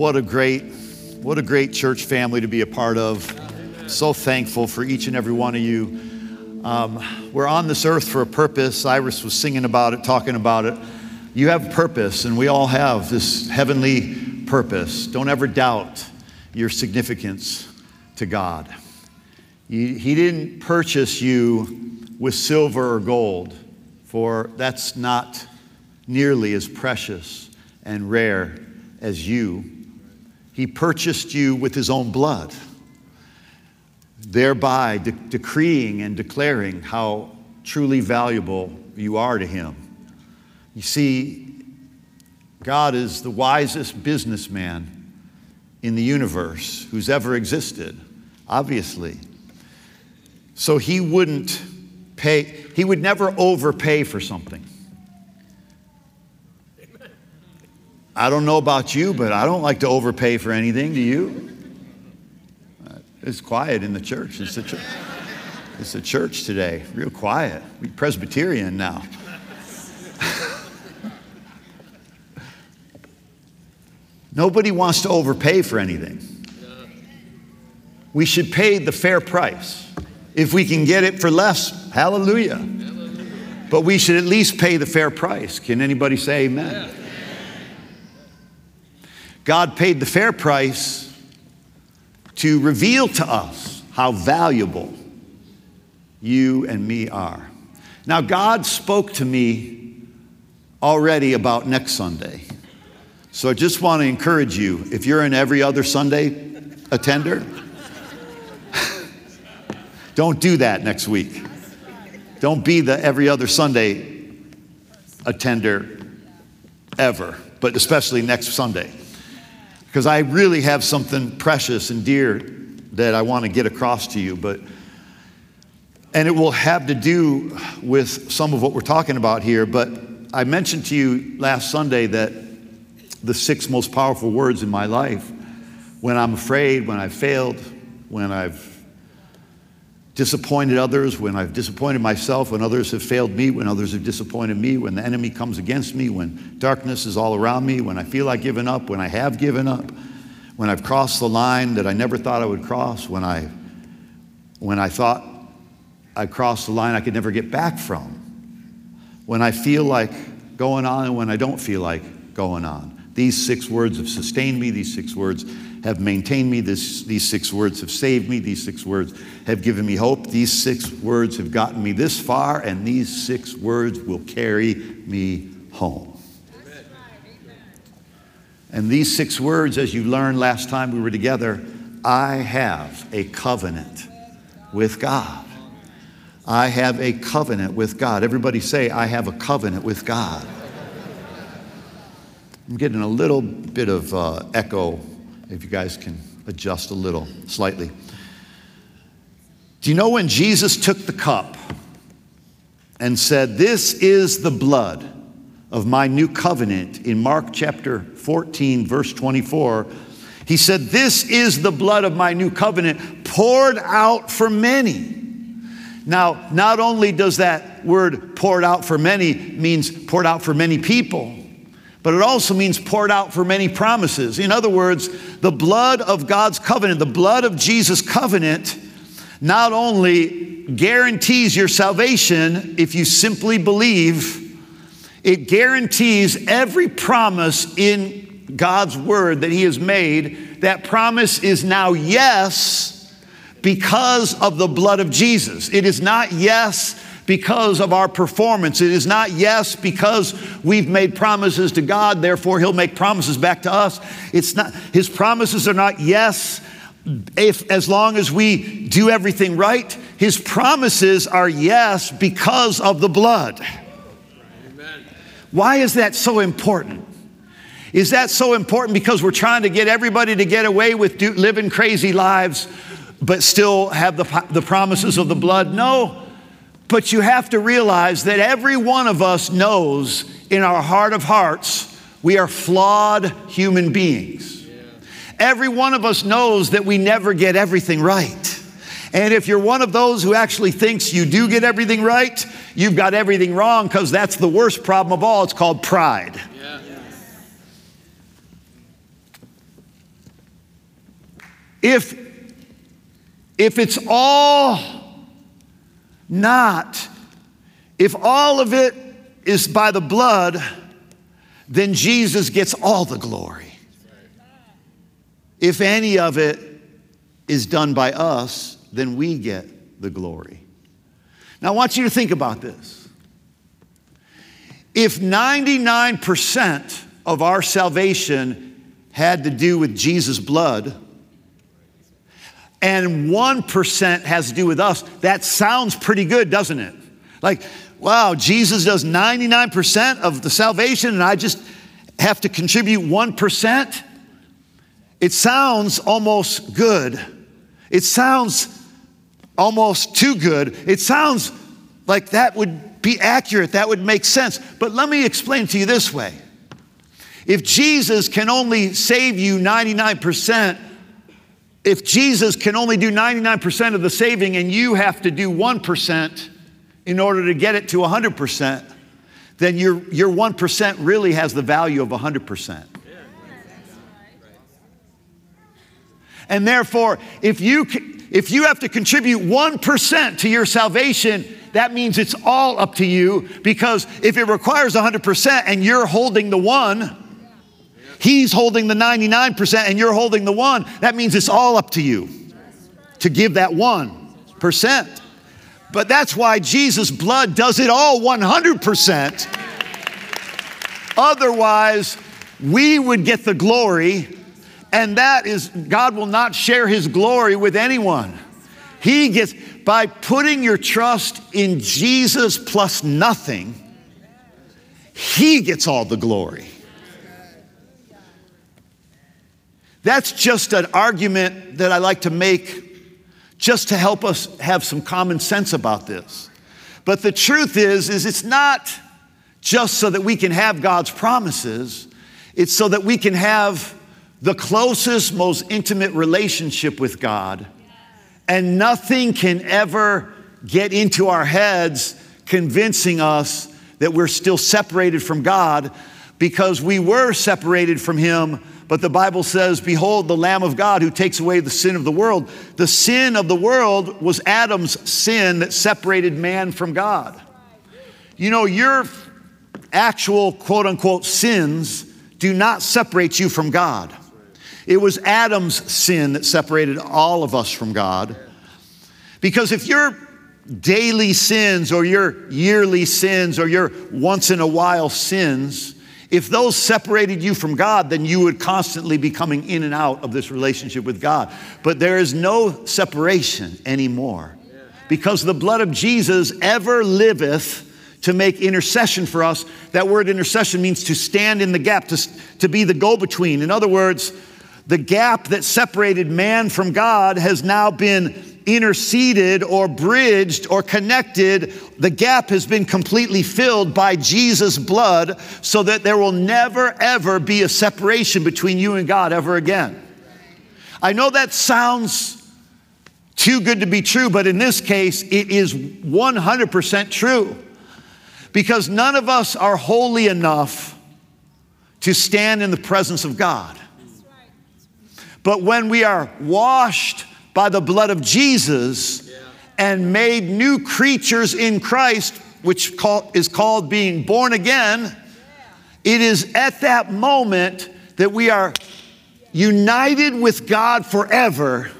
What a great, what a great church family to be a part of. So thankful for each and every one of you. Um, we're on this earth for a purpose. Iris was singing about it, talking about it. You have a purpose, and we all have this heavenly purpose. Don't ever doubt your significance to God. He didn't purchase you with silver or gold, for that's not nearly as precious and rare as you. He purchased you with his own blood, thereby de- decreeing and declaring how truly valuable you are to him. You see, God is the wisest businessman in the universe who's ever existed, obviously. So he wouldn't pay, he would never overpay for something. I don't know about you, but I don't like to overpay for anything. Do you? It's quiet in the church. It's a, church. it's church today, real quiet. We Presbyterian now. Nobody wants to overpay for anything. We should pay the fair price. If we can get it for less, hallelujah. But we should at least pay the fair price. Can anybody say amen? God paid the fair price to reveal to us how valuable you and me are. Now, God spoke to me already about next Sunday. So I just want to encourage you if you're an every other Sunday attender, don't do that next week. Don't be the every other Sunday attender ever, but especially next Sunday. Because I really have something precious and dear that I want to get across to you, but and it will have to do with some of what we're talking about here, but I mentioned to you last Sunday that the six most powerful words in my life when I'm afraid, when I've failed, when I've disappointed others, when I've disappointed myself, when others have failed me, when others have disappointed me, when the enemy comes against me, when darkness is all around me, when I feel like giving up, when I have given up, when I've crossed the line that I never thought I would cross, when I, when I thought I crossed the line I could never get back from, when I feel like going on and when I don't feel like going on. These six words have sustained me. These six words have maintained me. This, these six words have saved me. These six words have given me hope. These six words have gotten me this far, and these six words will carry me home. And these six words, as you learned last time we were together, I have a covenant with God. I have a covenant with God. Everybody say, I have a covenant with God. I'm getting a little bit of uh, echo if you guys can adjust a little, slightly. Do you know when Jesus took the cup and said, This is the blood of my new covenant in Mark chapter 14, verse 24? He said, This is the blood of my new covenant poured out for many. Now, not only does that word poured out for many means poured out for many people, but it also means poured out for many promises. In other words, the blood of God's covenant, the blood of Jesus' covenant, not only guarantees your salvation if you simply believe, it guarantees every promise in God's word that He has made. That promise is now yes because of the blood of Jesus. It is not yes because of our performance. It is not yes because we've made promises to God, therefore He'll make promises back to us. It's not, His promises are not yes if as long as we do everything right. His promises are yes because of the blood. Amen. Why is that so important? Is that so important because we're trying to get everybody to get away with do, living crazy lives, but still have the, the promises of the blood? No. But you have to realize that every one of us knows in our heart of hearts we are flawed human beings. Every one of us knows that we never get everything right. And if you're one of those who actually thinks you do get everything right, you've got everything wrong because that's the worst problem of all. It's called pride. Yeah. If, if it's all not, if all of it is by the blood, then Jesus gets all the glory. If any of it is done by us, then we get the glory. Now, I want you to think about this. If 99% of our salvation had to do with Jesus' blood, and 1% has to do with us, that sounds pretty good, doesn't it? Like, wow, Jesus does 99% of the salvation, and I just have to contribute 1%? It sounds almost good. It sounds almost too good. It sounds like that would be accurate, that would make sense. But let me explain to you this way if Jesus can only save you 99%, if Jesus can only do 99% of the saving and you have to do 1% in order to get it to 100%, then your, your 1% really has the value of 100%. And therefore, if you, if you have to contribute 1% to your salvation, that means it's all up to you because if it requires 100% and you're holding the one, he's holding the 99% and you're holding the one, that means it's all up to you to give that 1%. But that's why Jesus' blood does it all 100%. Otherwise, we would get the glory and that is, God will not share his glory with anyone. He gets, by putting your trust in Jesus plus nothing, he gets all the glory. That's just an argument that I like to make just to help us have some common sense about this. But the truth is is it's not just so that we can have God's promises, it's so that we can have the closest, most intimate relationship with God. And nothing can ever get into our heads convincing us that we're still separated from God because we were separated from Him. But the Bible says, Behold, the Lamb of God who takes away the sin of the world. The sin of the world was Adam's sin that separated man from God. You know, your actual quote unquote sins do not separate you from God. It was Adam's sin that separated all of us from God. Because if your daily sins or your yearly sins or your once in a while sins, if those separated you from God, then you would constantly be coming in and out of this relationship with God. But there is no separation anymore because the blood of Jesus ever liveth to make intercession for us. That word intercession means to stand in the gap, to, to be the go between. In other words, the gap that separated man from God has now been interceded or bridged or connected. The gap has been completely filled by Jesus' blood so that there will never, ever be a separation between you and God ever again. I know that sounds too good to be true, but in this case, it is 100% true because none of us are holy enough to stand in the presence of God. But when we are washed by the blood of Jesus and made new creatures in Christ, which is called being born again, it is at that moment that we are united with God forever.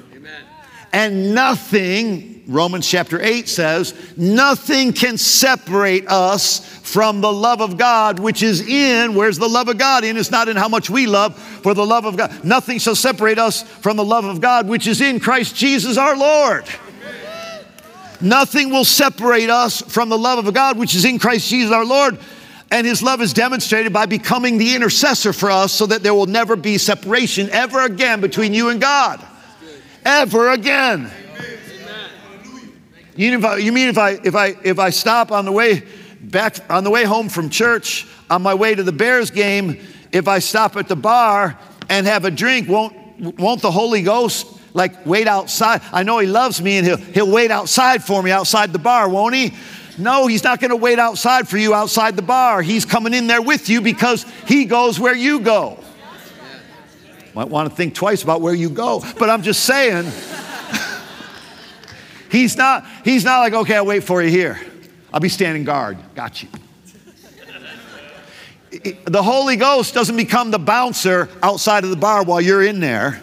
And nothing, Romans chapter 8 says, nothing can separate us from the love of God, which is in, where's the love of God in? It's not in how much we love, for the love of God. Nothing shall separate us from the love of God, which is in Christ Jesus our Lord. Nothing will separate us from the love of God, which is in Christ Jesus our Lord. And his love is demonstrated by becoming the intercessor for us so that there will never be separation ever again between you and God. Ever again. You mean if I, you mean if I if I if I stop on the way back on the way home from church, on my way to the Bears game, if I stop at the bar and have a drink, won't, won't the Holy Ghost like wait outside? I know He loves me and He'll, he'll wait outside for me outside the bar, won't He? No, He's not going to wait outside for you outside the bar. He's coming in there with you because He goes where you go. Might want to think twice about where you go. But I'm just saying, he's not, he's not like, okay, I'll wait for you here. I'll be standing guard. Got you. The Holy Ghost doesn't become the bouncer outside of the bar while you're in there.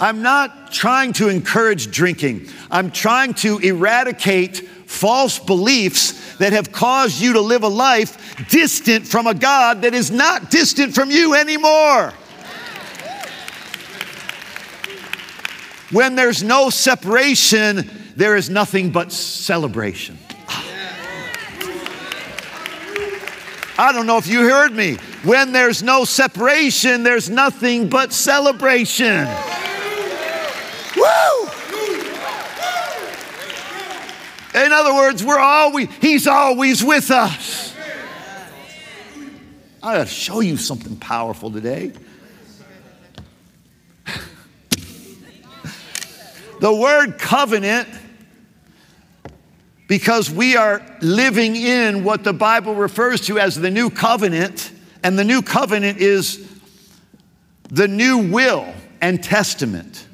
I'm not trying to encourage drinking. I'm trying to eradicate false beliefs that have caused you to live a life distant from a God that is not distant from you anymore. When there's no separation, there is nothing but celebration. I don't know if you heard me. When there's no separation, there's nothing but celebration. Woo! In other words, we're always, He's always with us. I gotta show you something powerful today. The word covenant, because we are living in what the Bible refers to as the new covenant, and the new covenant is the new will and testament.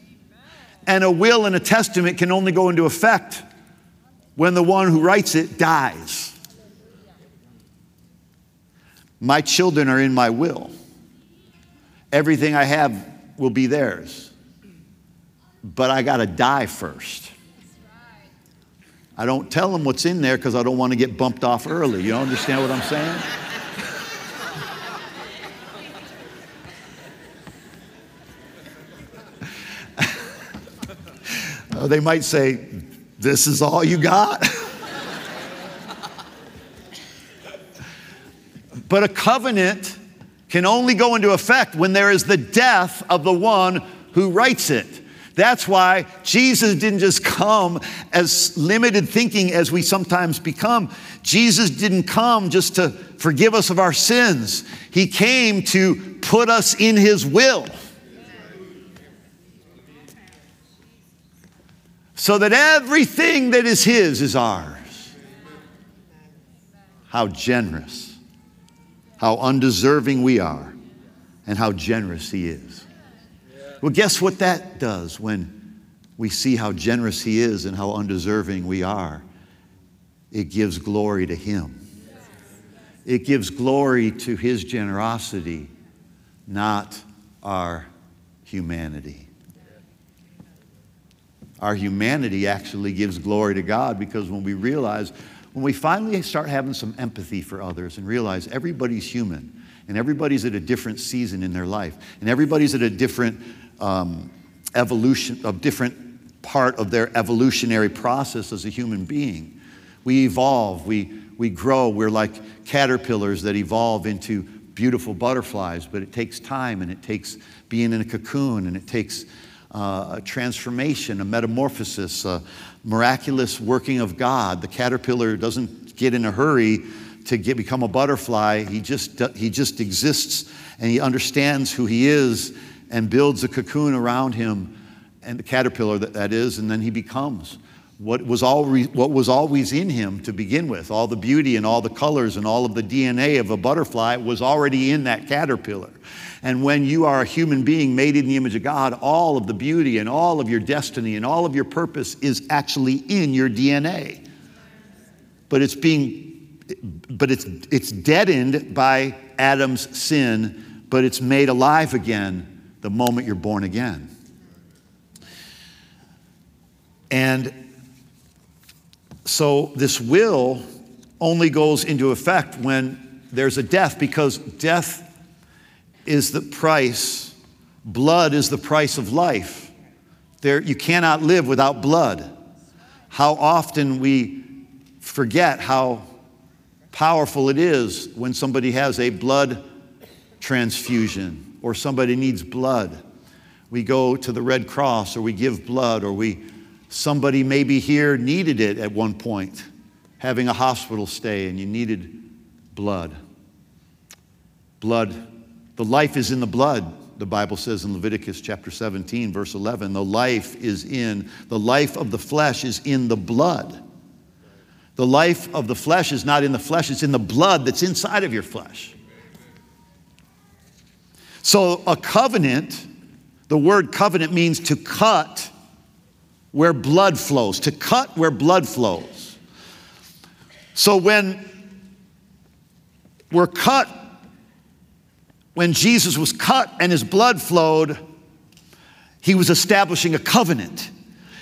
And a will and a testament can only go into effect when the one who writes it dies. My children are in my will. Everything I have will be theirs. But I got to die first. I don't tell them what's in there because I don't want to get bumped off early. You understand what I'm saying? Uh, they might say, This is all you got? but a covenant can only go into effect when there is the death of the one who writes it. That's why Jesus didn't just come as limited thinking as we sometimes become. Jesus didn't come just to forgive us of our sins, He came to put us in His will. so that everything that is His is ours. How generous, how undeserving we are, and how generous He is. Well, guess what that does when we see how generous He is and how undeserving we are? It gives glory to Him. It gives glory to His generosity, not our humanity. Our humanity actually gives glory to God because when we realize, when we finally start having some empathy for others and realize everybody's human and everybody's at a different season in their life and everybody's at a different um, evolution, a different part of their evolutionary process as a human being. We evolve, we, we grow, we're like caterpillars that evolve into beautiful butterflies, but it takes time and it takes being in a cocoon and it takes uh, a transformation, a metamorphosis, a miraculous working of God. The caterpillar doesn't get in a hurry to get, become a butterfly. He just, he just exists and he understands who he is and builds a cocoon around him, and the caterpillar that, that is, and then he becomes what was, always, what was always in him to begin with. All the beauty and all the colors and all of the DNA of a butterfly was already in that caterpillar. And when you are a human being made in the image of God, all of the beauty and all of your destiny and all of your purpose is actually in your DNA. But it's being, but it's, it's deadened by Adam's sin, but it's made alive again the moment you're born again. And so this will only goes into effect when there's a death because death is the price, blood is the price of life. There, you cannot live without blood. How often we forget how powerful it is when somebody has a blood transfusion or somebody needs blood. We go to the Red Cross or we give blood or we somebody maybe here needed it at one point, having a hospital stay and you needed blood. Blood the life is in the blood, the Bible says in Leviticus chapter 17, verse 11. The life is in, the life of the flesh is in the blood. The life of the flesh is not in the flesh, it's in the blood that's inside of your flesh. So a covenant The word covenant means to cut where blood flows, to cut where blood flows. So when we're cut, when Jesus was cut and his blood flowed, he was establishing a covenant.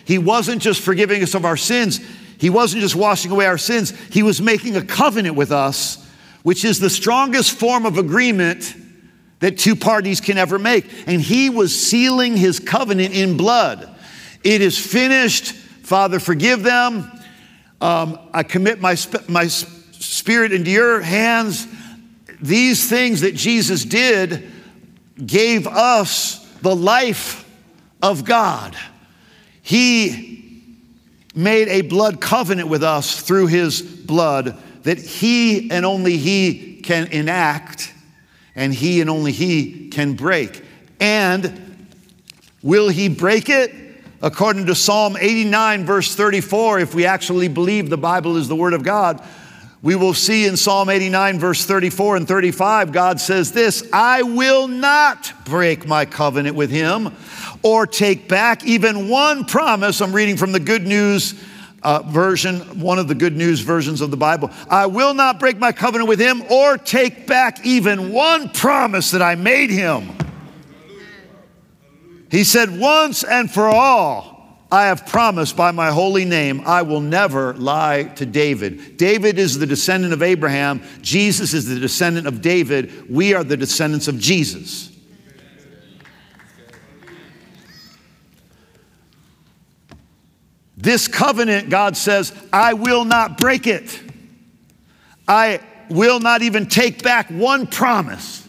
He wasn't just forgiving us of our sins, he wasn't just washing away our sins, he was making a covenant with us, which is the strongest form of agreement that two parties can ever make. And he was sealing his covenant in blood. It is finished. Father, forgive them. Um, I commit my, sp- my spirit into your hands. These things that Jesus did gave us the life of God. He made a blood covenant with us through his blood that he and only he can enact and he and only he can break. And will he break it? According to Psalm 89, verse 34, if we actually believe the Bible is the Word of God, we will see in Psalm 89, verse 34 and 35, God says this I will not break my covenant with him or take back even one promise. I'm reading from the Good News uh, version, one of the good news versions of the Bible. I will not break my covenant with him or take back even one promise that I made him. He said, Once and for all, I have promised by my holy name, I will never lie to David. David is the descendant of Abraham, Jesus is the descendant of David. We are the descendants of Jesus. This covenant, God says, I will not break it. I will not even take back one promise.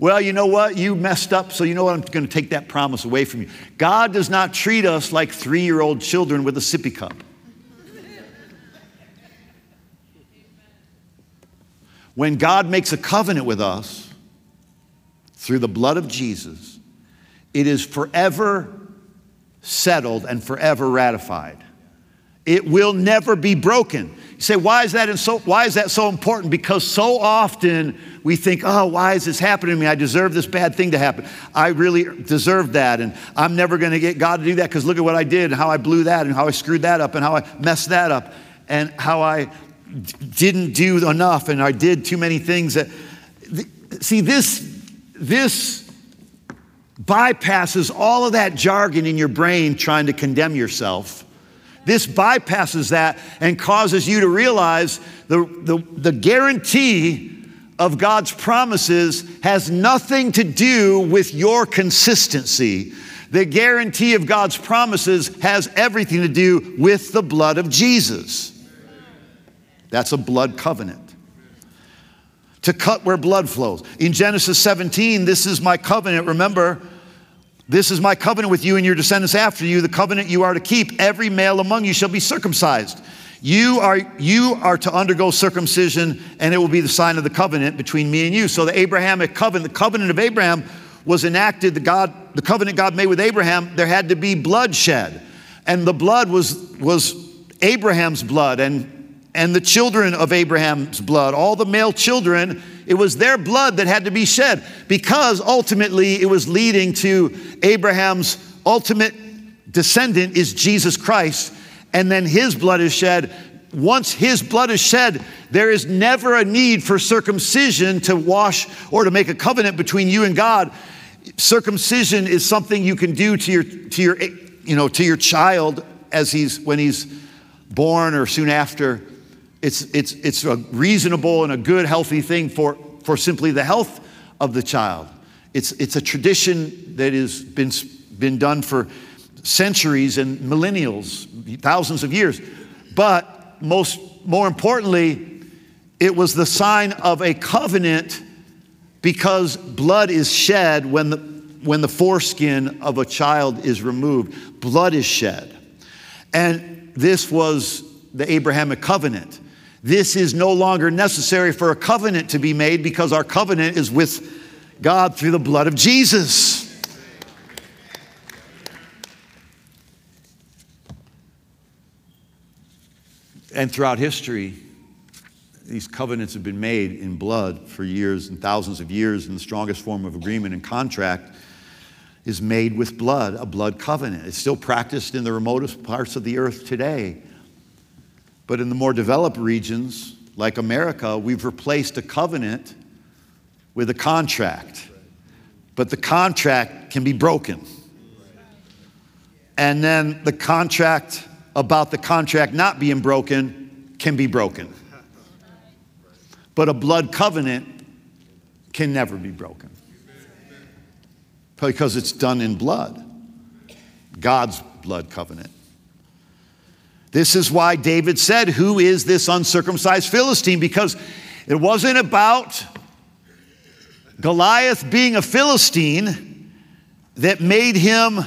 Well, you know what? You messed up, so you know what? I'm going to take that promise away from you. God does not treat us like three year old children with a sippy cup. When God makes a covenant with us through the blood of Jesus, it is forever settled, and forever ratified. It will never be broken. You say, why is that so, why is that so important? Because so often we think, oh, why is this happening to me? I deserve this bad thing to happen. I really deserve that, and I'm never going to get God to do that because look at what I did and how I blew that and how I screwed that up and how I messed that up and how I didn't do enough and I did too many things that see this this bypasses all of that jargon in your brain trying to condemn yourself. This bypasses that and causes you to realize the, the, the guarantee of God's promises has nothing to do with your consistency. The guarantee of God's promises has everything to do with the blood of Jesus. That's a blood covenant to cut where blood flows. In Genesis 17, this is my covenant. Remember, this is my covenant with you and your descendants after you, the covenant you are to keep. Every male among you shall be circumcised. You are, you are to undergo circumcision, and it will be the sign of the covenant between me and you. So the Abrahamic covenant, the covenant of Abraham was enacted, the, God, the covenant God made with Abraham, there had to be bloodshed. And the blood was, was Abraham's blood, and and the children of Abraham's blood, all the male children, it was their blood that had to be shed because ultimately it was leading to Abraham's ultimate descendant is Jesus Christ, and then his blood is shed. Once his blood is shed, there is never a need for circumcision to wash or to make a covenant between you and God. Circumcision is something you can do to your, to your, you know, to your child as he's, when he's born or soon after it's, it's, it's a reasonable and a good, healthy thing for, for simply the health of the child. It's, it's a tradition that has been, been done for centuries and millennials, thousands of years. But most, more importantly, it was the sign of a covenant because blood is shed when the, when the foreskin of a child is removed. Blood is shed. And this was the Abrahamic covenant. This is no longer necessary for a covenant to be made because our covenant is with God through the blood of Jesus. And throughout history, these covenants have been made in blood for years and thousands of years and the strongest form of agreement and contract. is made with blood, a blood covenant. It's still practiced in the remotest parts of the earth today. But in the more developed regions, like America, we've replaced a covenant with a contract. But the contract can be broken. And then the contract about the contract not being broken can be broken. But a blood covenant can never be broken because it's done in blood, God's blood covenant. This is why David said, Who is this uncircumcised Philistine? Because it wasn't about Goliath being a Philistine that made him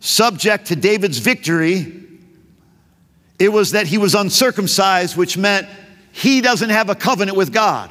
subject to David's victory. It was that he was uncircumcised, which meant he doesn't have a covenant with God.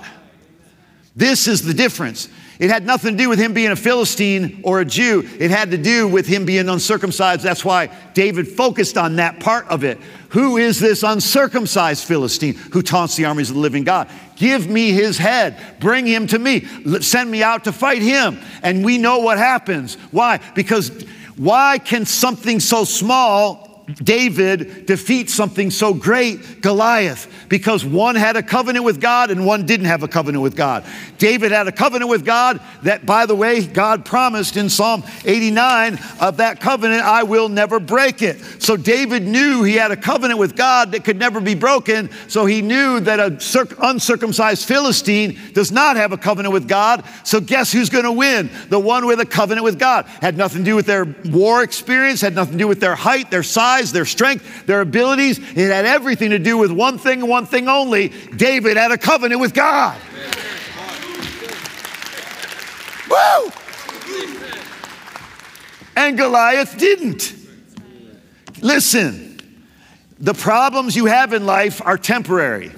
This is the difference. It had nothing to do with him being a Philistine or a Jew. It had to do with him being uncircumcised. That's why David focused on that part of it. Who is this uncircumcised Philistine who taunts the armies of the living God? Give me his head. Bring him to me. Send me out to fight him. And we know what happens. Why? Because why can something so small David defeats something so great, Goliath, because one had a covenant with God and one didn't have a covenant with God. David had a covenant with God that, by the way, God promised in Psalm 89 of that covenant, I will never break it. So David knew he had a covenant with God that could never be broken. So he knew that an uncircumcised Philistine does not have a covenant with God. So guess who's going to win? The one with a covenant with God. Had nothing to do with their war experience, had nothing to do with their height, their size size, their strength, their abilities. It had everything to do with one thing one thing only David had a covenant with God. Woo! And Goliath didn't. Listen, the problems you have in life are temporary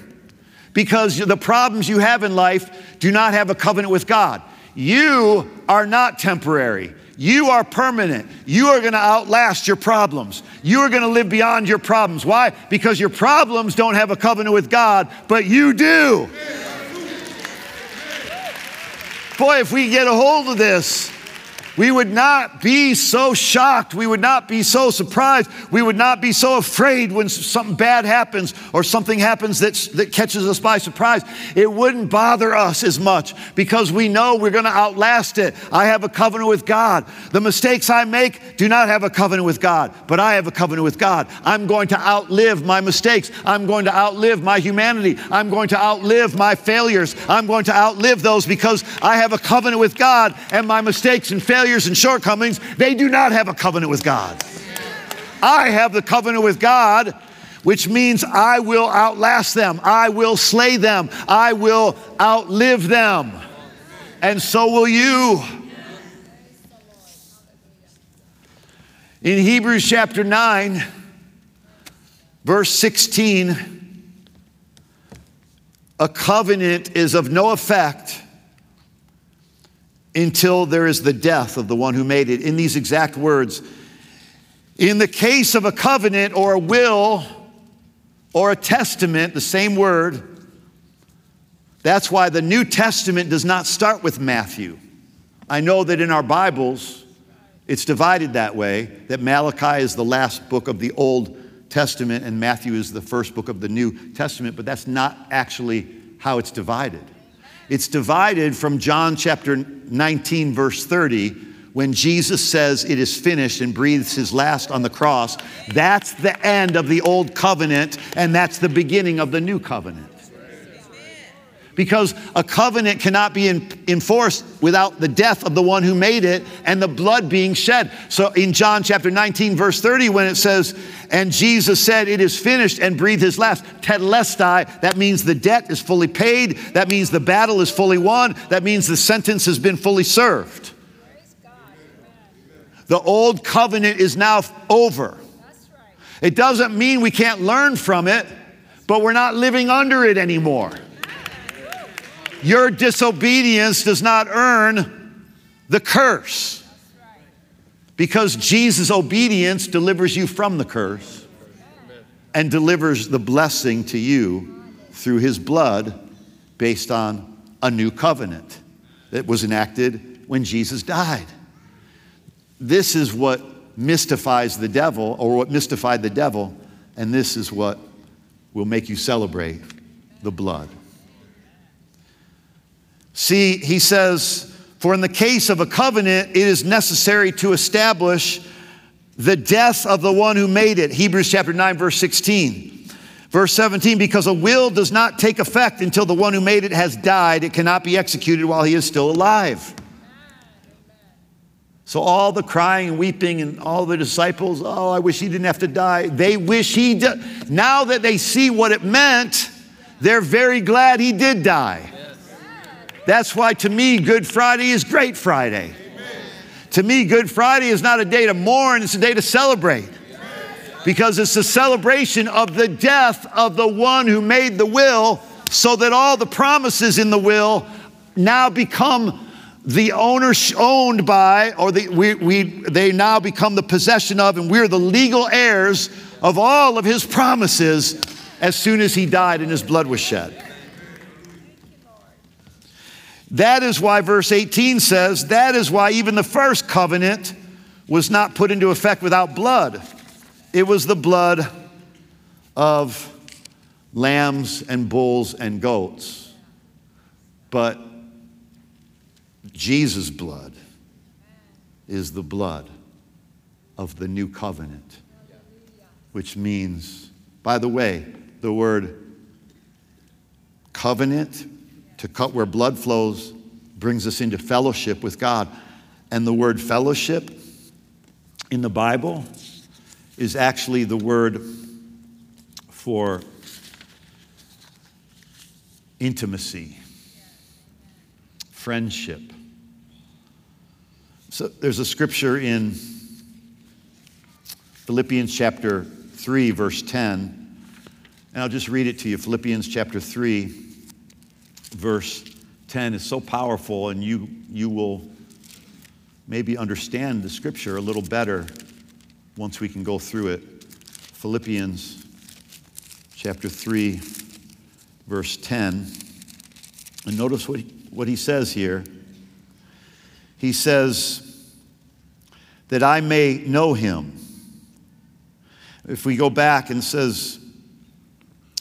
because the problems you have in life do not have a covenant with God. You are not temporary. You are permanent. You are going to outlast your problems. You are going to live beyond your problems. Why? Because your problems don't have a covenant with God, but you do. Boy, if we get a hold of this, we would not be so shocked. We would not be so surprised. We would not be so afraid when something bad happens or something happens that, that catches us by surprise. It wouldn't bother us as much because we know we're going to outlast it. I have a covenant with God. The mistakes I make do not have a covenant with God, but I have a covenant with God. I'm going to outlive my mistakes. I'm going to outlive my humanity. I'm going to outlive my failures. I'm going to outlive those because I have a covenant with God and my mistakes and failures failures and shortcomings, they do not have a covenant with God. I have the covenant with God, which means I will outlast them, I will slay them, I will outlive them. And so will you. In Hebrews chapter 9, verse 16, a covenant is of no effect until there is the death of the one who made it. In these exact words, in the case of a covenant or a will or a testament, the same word, that's why the New Testament does not start with Matthew. I know that in our Bibles, it's divided that way, that Malachi is the last book of the Old Testament and Matthew is the first book of the New Testament, but that's not actually how it's divided. It's divided from John chapter 19, verse 30, when Jesus says it is finished and breathes his last on the cross. That's the end of the old covenant, and that's the beginning of the new covenant because a covenant cannot be in, enforced without the death of the one who made it and the blood being shed. So in John chapter 19, verse 30, when it says, And Jesus said, It is finished, and breathed his last, tetelestai, that means the debt is fully paid, that means the battle is fully won, that means the sentence has been fully served. The old covenant is now over. It doesn't mean we can't learn from it, but we're not living under it anymore. Your disobedience does not earn the curse because Jesus' obedience delivers you from the curse and delivers the blessing to you through his blood based on a new covenant that was enacted when Jesus died. this is what mystifies the devil, or what mystified the devil, and this is what will make you celebrate the blood. See, he says, for in the case of a covenant, it is necessary to establish the death of the one who made it. Hebrews chapter 9, verse 16. Verse 17, because a will does not take effect until the one who made it has died, it cannot be executed while he is still alive. So, all the crying and weeping and all the disciples, oh, I wish he didn't have to die. They wish he did. Now that they see what it meant, they're very glad he did die. That's why to me, Good Friday is Great Friday. To me, Good Friday is not a day to mourn, it's a day to celebrate. Because it's a celebration of the death of the one who made the will, so that all the promises in the will now become the owner owned by, or the, we, we, they now become the possession of, and we're the legal heirs of all of his promises as soon as he died and his blood was shed. That is why verse 18 says, that is why even the first covenant was not put into effect without blood. It was the blood of lambs and bulls and goats. But Jesus' blood is the blood of the new covenant, which means, by the way, the word covenant, to cut where blood flows, brings us into fellowship with God. And the word fellowship in the Bible is actually the word for intimacy, friendship. So there's a scripture in Philippians chapter 3, verse 10, and I'll just read it to you. Philippians chapter 3, verse 10 is so powerful, and you, you will maybe understand the scripture a little better once we can go through it. Philippians chapter 3, verse 10. And notice what, what he says here. He says, that I may know him. If we go back and says,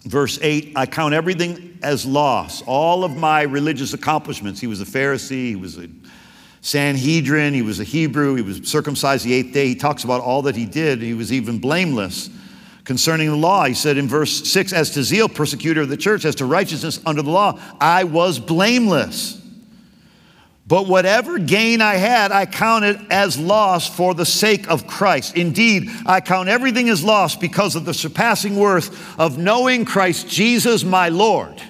verse 8, I count everything as loss, all of my religious accomplishments. He was a Pharisee, he was a Sanhedrin, he was a Hebrew, he was circumcised the eighth day. He talks about all that he did. He was even blameless concerning the law. He said in verse 6, As to zeal, persecutor of the church, as to righteousness under the law, I was blameless. But whatever gain I had, I counted as loss for the sake of Christ. Indeed, I count everything as loss because of the surpassing worth of knowing Christ Jesus my Lord,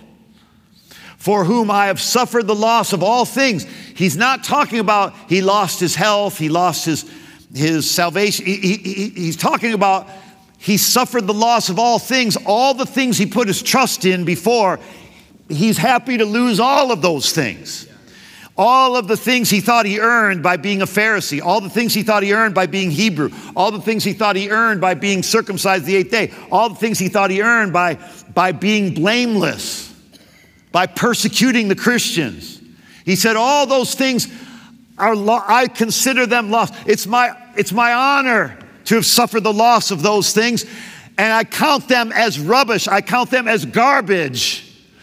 for whom I have suffered the loss of all things. He's not talking about he lost his health, he lost his, his salvation. He, he, he's talking about he suffered the loss of all things, all the things he put his trust in before. He's happy to lose all of those things. All of the things he thought he earned by being a Pharisee, all the things he thought he earned by being Hebrew, all the things he thought he earned by being circumcised the eighth day, all the things he thought he earned by, by being blameless, by persecuting the Christians. He said, All those things are, lo- I consider them lost. It's my, it's my honor to have suffered the loss of those things, and I count them as rubbish, I count them as garbage,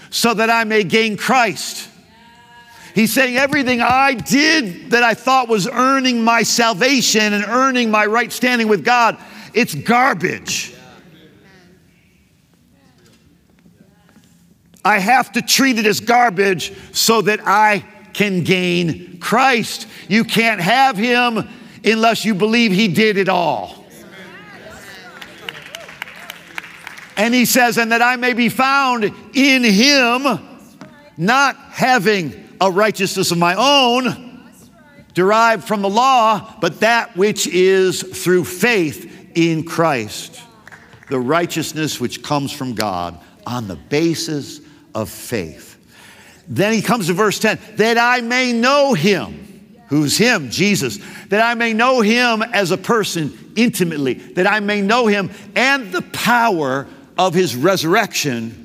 so that I may gain Christ. He's saying everything I did that I thought was earning my salvation and earning my right standing with God, it's garbage. I have to treat it as garbage so that I can gain Christ. You can't have Him unless you believe He did it all. And He says, and that I may be found in Him, not having a righteousness of my own derived from the law, but that which is through faith in Christ. The righteousness which comes from God on the basis of faith. Then he comes to verse 10 that I may know him. Who's him? Jesus. That I may know him as a person intimately, that I may know him and the power of his resurrection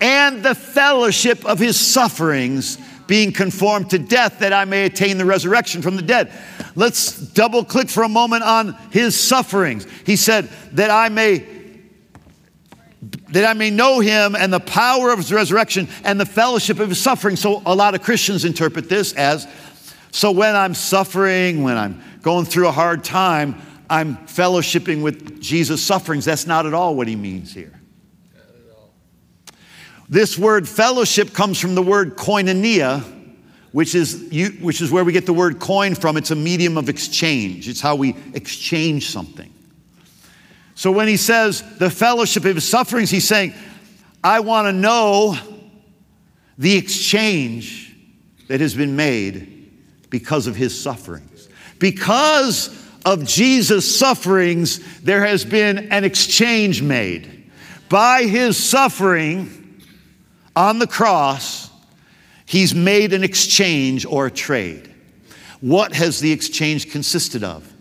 and the fellowship of his sufferings, being conformed to death that I may attain the resurrection from the dead. Let's double click for a moment on his sufferings. He said, that I may that I may know him and the power of his resurrection and the fellowship of his suffering. So a lot of Christians interpret this as so when I'm suffering, when I'm going through a hard time, I'm fellowshipping with Jesus' sufferings. That's not at all what he means here. This word fellowship comes from the word koinonia, which is, which is where we get the word coin from. It's a medium of exchange, it's how we exchange something. So when he says the fellowship of his sufferings, he's saying, I want to know the exchange that has been made because of his sufferings. Because of Jesus' sufferings, there has been an exchange made. By his suffering, on the cross, he's made an exchange or a trade. What has the exchange consisted of?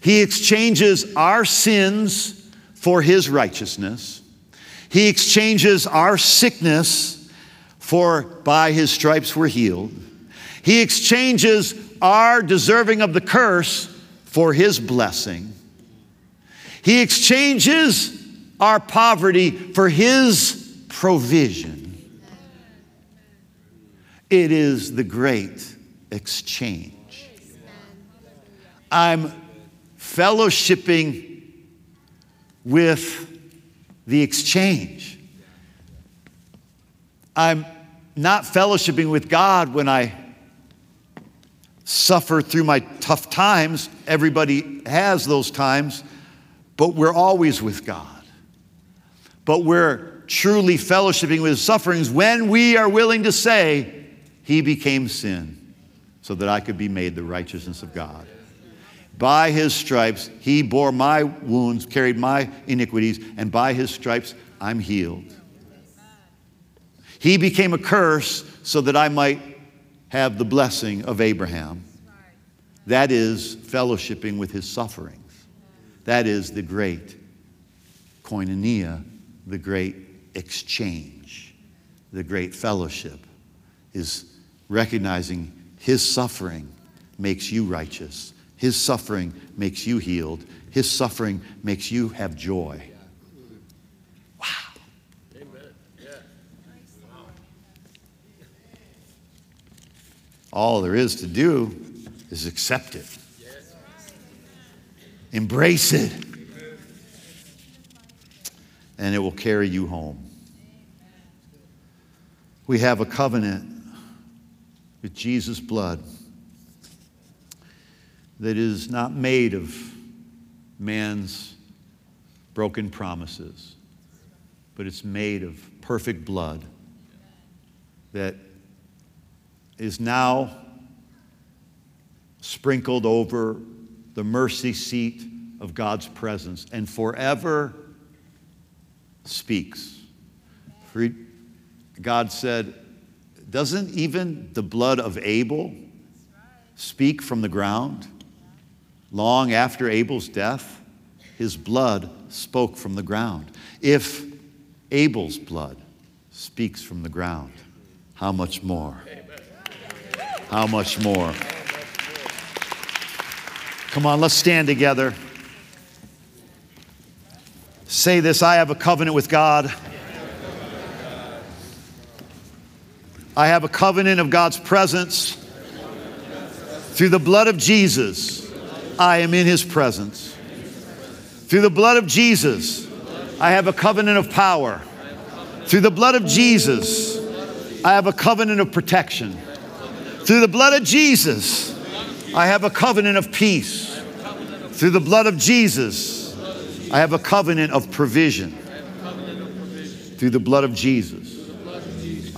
He exchanges our sins for his righteousness. He exchanges our sickness for by his stripes we're healed. He exchanges our deserving of the curse for his blessing. He exchanges our poverty for his provision. It is the great exchange. I'm fellowshipping with the exchange. I'm not fellowshipping with God when I suffer through my tough times. Everybody has those times, but we're always with God. But we're truly fellowshipping with sufferings when we are willing to say, he became sin so that I could be made the righteousness of God. By his stripes, he bore my wounds, carried my iniquities, and by his stripes, I'm healed. He became a curse so that I might have the blessing of Abraham. That is fellowshipping with his sufferings. That is the great koinonia, the great exchange, the great fellowship is recognizing his suffering makes you righteous, his suffering makes you healed, his suffering makes you have joy. Wow. All there is to do is accept it, embrace it, and it will carry you home. We have a covenant with Jesus' blood that is not made of man's broken promises, but it's made of perfect blood that is now sprinkled over the mercy seat of God's presence and forever speaks. God said, doesn't even the blood of Abel speak from the ground? Long after Abel's death, his blood spoke from the ground. If Abel's blood speaks from the ground, how much more? How much more? Come on, let's stand together. Say this I have a covenant with God. I have a covenant of God's presence. Through the blood of Jesus, I am in his presence. Through the blood of Jesus, I have a covenant of power. Through the blood of Jesus, I have a covenant of protection. Through the blood of Jesus, I have a covenant of peace. Through the blood of Jesus, I have a covenant of provision. Through the blood of Jesus,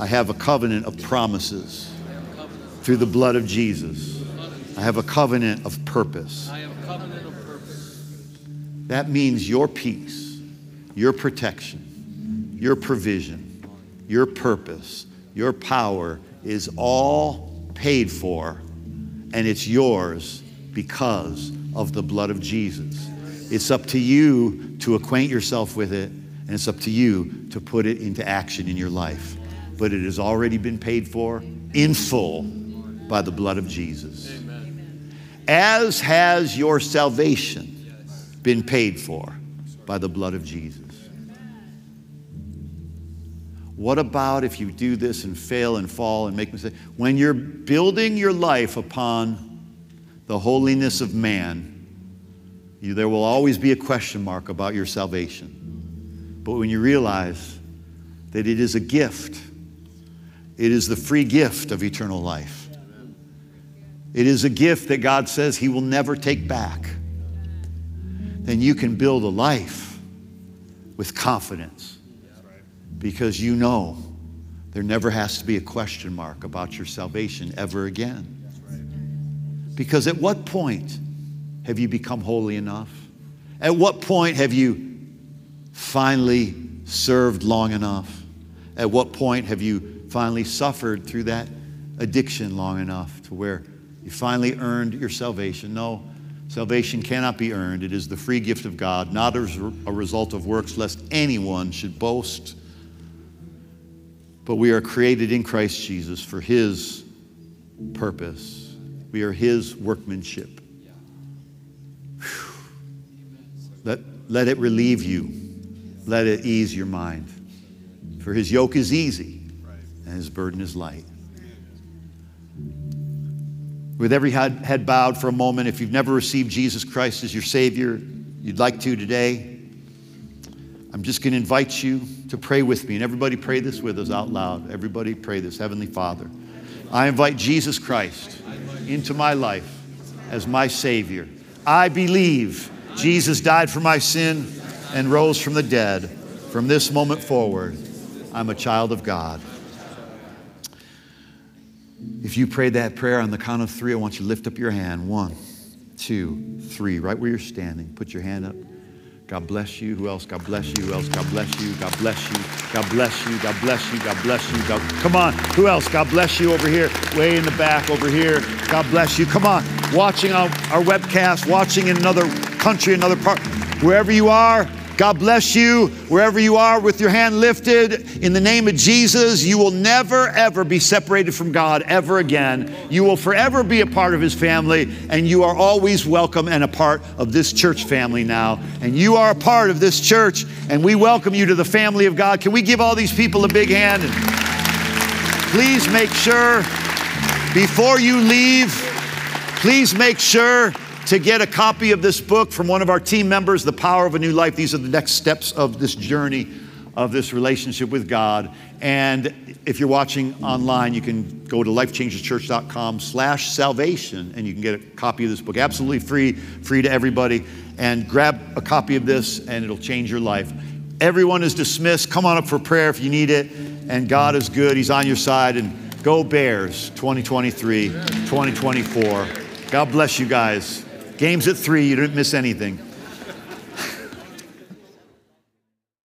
I have a covenant of promises through the blood of Jesus. I have a covenant of purpose. That means your peace, your protection, your provision, your purpose, your power is all paid for, and it's yours because of the blood of Jesus. It's up to you to acquaint yourself with it, and it's up to you to put it into action in your life. But it has already been paid for in full by the blood of Jesus. As has your salvation been paid for by the blood of Jesus. What about if you do this and fail and fall and make mistakes? When you're building your life upon the holiness of man, you, there will always be a question mark about your salvation. But when you realize that it is a gift, it is the free gift of eternal life. It is a gift that God says He will never take back. Then you can build a life with confidence because you know there never has to be a question mark about your salvation ever again. Because at what point have you become holy enough? At what point have you finally served long enough? At what point have you finally suffered through that addiction long enough to where you finally earned your salvation? No, salvation cannot be earned. It is the free gift of God, not as a result of works, lest anyone should boast. But we are created in Christ Jesus for His purpose. We are His workmanship. Let, let it relieve you. Let it ease your mind. For his yoke is easy and his burden is light. With every head, bowed for a moment, if you've never received Jesus Christ as your Savior, you'd like to today, I'm just going to invite you to pray with me. And everybody pray this with us out loud. Everybody pray this. Heavenly Father, I invite Jesus Christ into my life as my Savior. I believe Jesus died for my sin and rose from the dead. From this moment forward, I'm a child of God. If you prayed that prayer on the count of three, I want you to lift up your hand. One, two, three, right where you're standing. Put your hand up. God bless you. Who else? God bless you. Who else? God bless you. God bless you. God bless you. God bless you. God bless you. God, come on. Who else? God bless you over here. Way in the back over here. God bless you. Come on. Watching our, our webcast, watching in another country, another part, wherever you are, God bless you wherever you are with your hand lifted. In the name of Jesus, you will never, ever be separated from God ever again. You will forever be a part of His family, and you are always welcome and a part of this church family now. And you are a part of this church, and we welcome you to the family of God. Can we give all these people a big hand? And please make sure before you leave, please make sure to get a copy of this book from one of our team members, The Power of a New Life. These are the next steps of this journey of this relationship with God. And if you're watching online, you can go to lifechangerschurch.com slash salvation and you can get a copy of this book absolutely free, free to everybody. And grab a copy of this and it'll change your life. Everyone is dismissed. Come on up for prayer if you need it. And God is good. He's on your side. And go Bears 2023, 2024. God bless you guys. Games at three. You didn't miss anything.